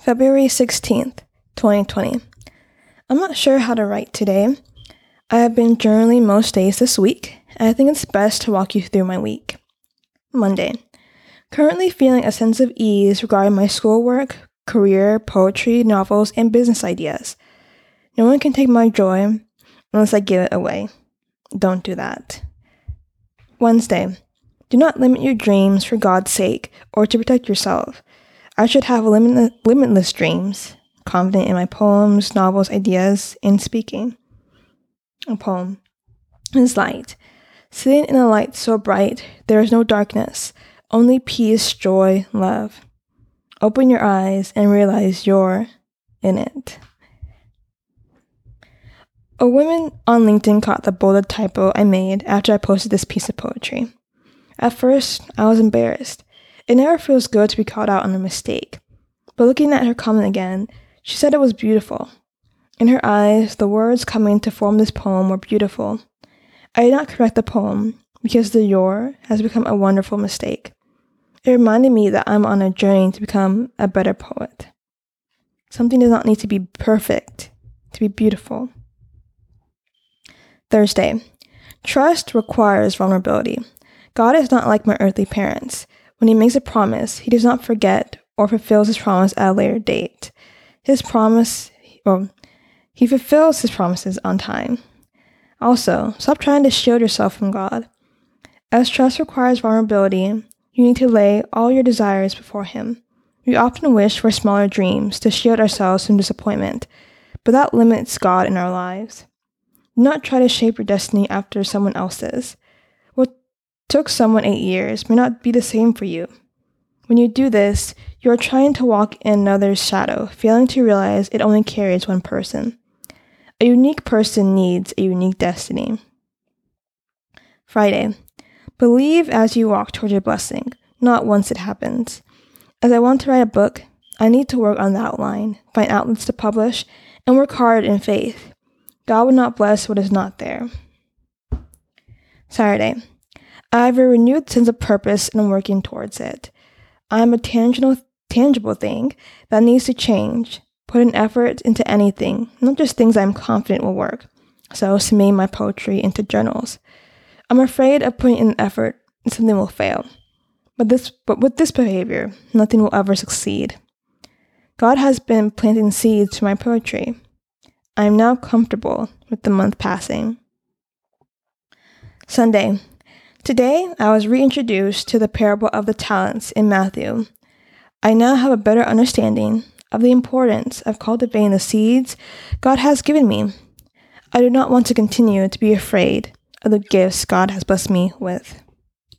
February 16th, 2020. I'm not sure how to write today. I have been journaling most days this week, and I think it's best to walk you through my week. Monday. Currently feeling a sense of ease regarding my schoolwork, career, poetry, novels, and business ideas. No one can take my joy unless I give it away. Don't do that. Wednesday. Do not limit your dreams for God's sake or to protect yourself. I should have limitless, limitless dreams, confident in my poems, novels, ideas, and speaking. A poem is light. Sitting in a light so bright, there is no darkness, only peace, joy, love. Open your eyes and realize you're in it. A woman on LinkedIn caught the bolded typo I made after I posted this piece of poetry. At first, I was embarrassed. It never feels good to be called out on a mistake. But looking at her comment again, she said it was beautiful. In her eyes, the words coming to form this poem were beautiful. I did not correct the poem because the your has become a wonderful mistake. It reminded me that I'm on a journey to become a better poet. Something does not need to be perfect to be beautiful. Thursday. Trust requires vulnerability. God is not like my earthly parents. When he makes a promise, he does not forget or fulfills his promise at a later date. His promise, or he fulfills his promises on time. Also, stop trying to shield yourself from God. As trust requires vulnerability, you need to lay all your desires before Him. We often wish for smaller dreams to shield ourselves from disappointment, but that limits God in our lives. Do not try to shape your destiny after someone else's took someone eight years may not be the same for you. When you do this, you are trying to walk in another's shadow, failing to realize it only carries one person. A unique person needs a unique destiny. Friday. Believe as you walk toward your blessing, not once it happens. As I want to write a book, I need to work on the outline, find outlets to publish, and work hard in faith. God will not bless what is not there. Saturday. I have a renewed sense of purpose and I'm working towards it. I am a tangible, tangible thing that needs to change, put an effort into anything, not just things I'm confident will work. So, submitting my poetry into journals. I'm afraid of putting in effort and something will fail. But this but with this behavior, nothing will ever succeed. God has been planting seeds to my poetry. I am now comfortable with the month passing. Sunday, Today, I was reintroduced to the parable of the talents in Matthew. I now have a better understanding of the importance of cultivating the seeds God has given me. I do not want to continue to be afraid of the gifts God has blessed me with.